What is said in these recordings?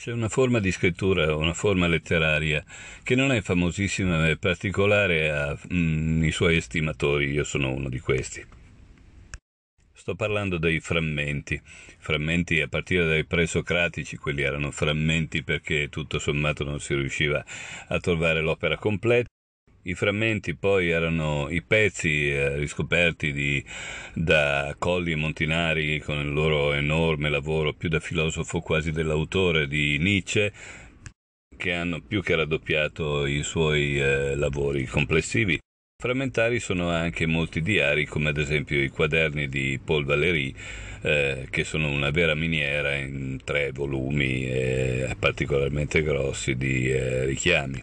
C'è una forma di scrittura, una forma letteraria che non è famosissima ma è particolare ai mm, suoi estimatori, io sono uno di questi. Sto parlando dei frammenti, frammenti a partire dai presocratici, quelli erano frammenti perché tutto sommato non si riusciva a trovare l'opera completa. I frammenti poi erano i pezzi eh, riscoperti di, da Colli e Montinari con il loro enorme lavoro, più da filosofo quasi dell'autore di Nietzsche, che hanno più che raddoppiato i suoi eh, lavori complessivi. Frammentari sono anche molti diari, come ad esempio i quaderni di Paul Valéry, eh, che sono una vera miniera in tre volumi eh, particolarmente grossi di eh, richiami.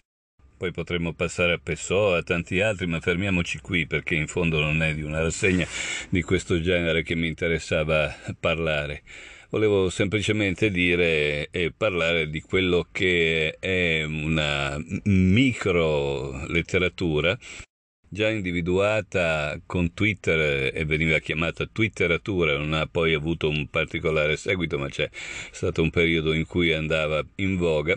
Poi potremmo passare a Pessoa a tanti altri, ma fermiamoci qui perché in fondo non è di una rassegna di questo genere che mi interessava parlare. Volevo semplicemente dire e parlare di quello che è una micro letteratura già individuata con Twitter e veniva chiamata Twitteratura, non ha poi avuto un particolare seguito, ma c'è stato un periodo in cui andava in voga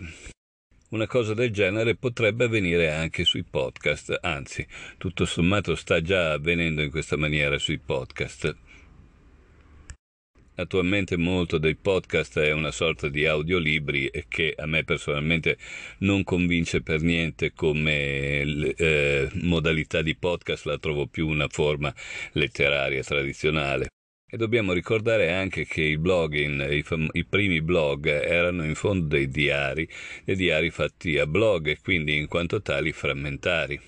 una cosa del genere potrebbe avvenire anche sui podcast, anzi, tutto sommato sta già avvenendo in questa maniera sui podcast. Attualmente molto dei podcast è una sorta di audiolibri che a me personalmente non convince per niente come eh, modalità di podcast, la trovo più una forma letteraria tradizionale. E dobbiamo ricordare anche che i blogging, i, fam- i, primi blog erano in fondo dei diari, dei diari fatti a blog e quindi in quanto tali frammentari.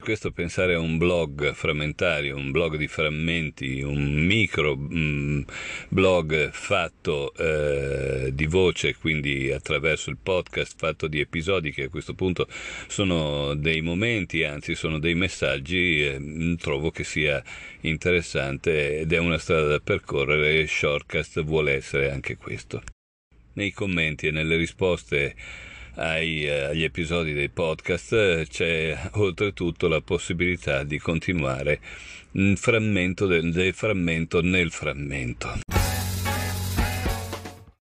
Questo pensare a un blog frammentario, un blog di frammenti, un micro mm, blog fatto eh, di voce, quindi attraverso il podcast fatto di episodi che a questo punto sono dei momenti, anzi sono dei messaggi, eh, trovo che sia interessante ed è una strada da percorrere e Shortcast vuole essere anche questo. Nei commenti e nelle risposte ai, eh, agli episodi dei podcast eh, c'è oltretutto la possibilità di continuare frammento del, del frammento nel frammento.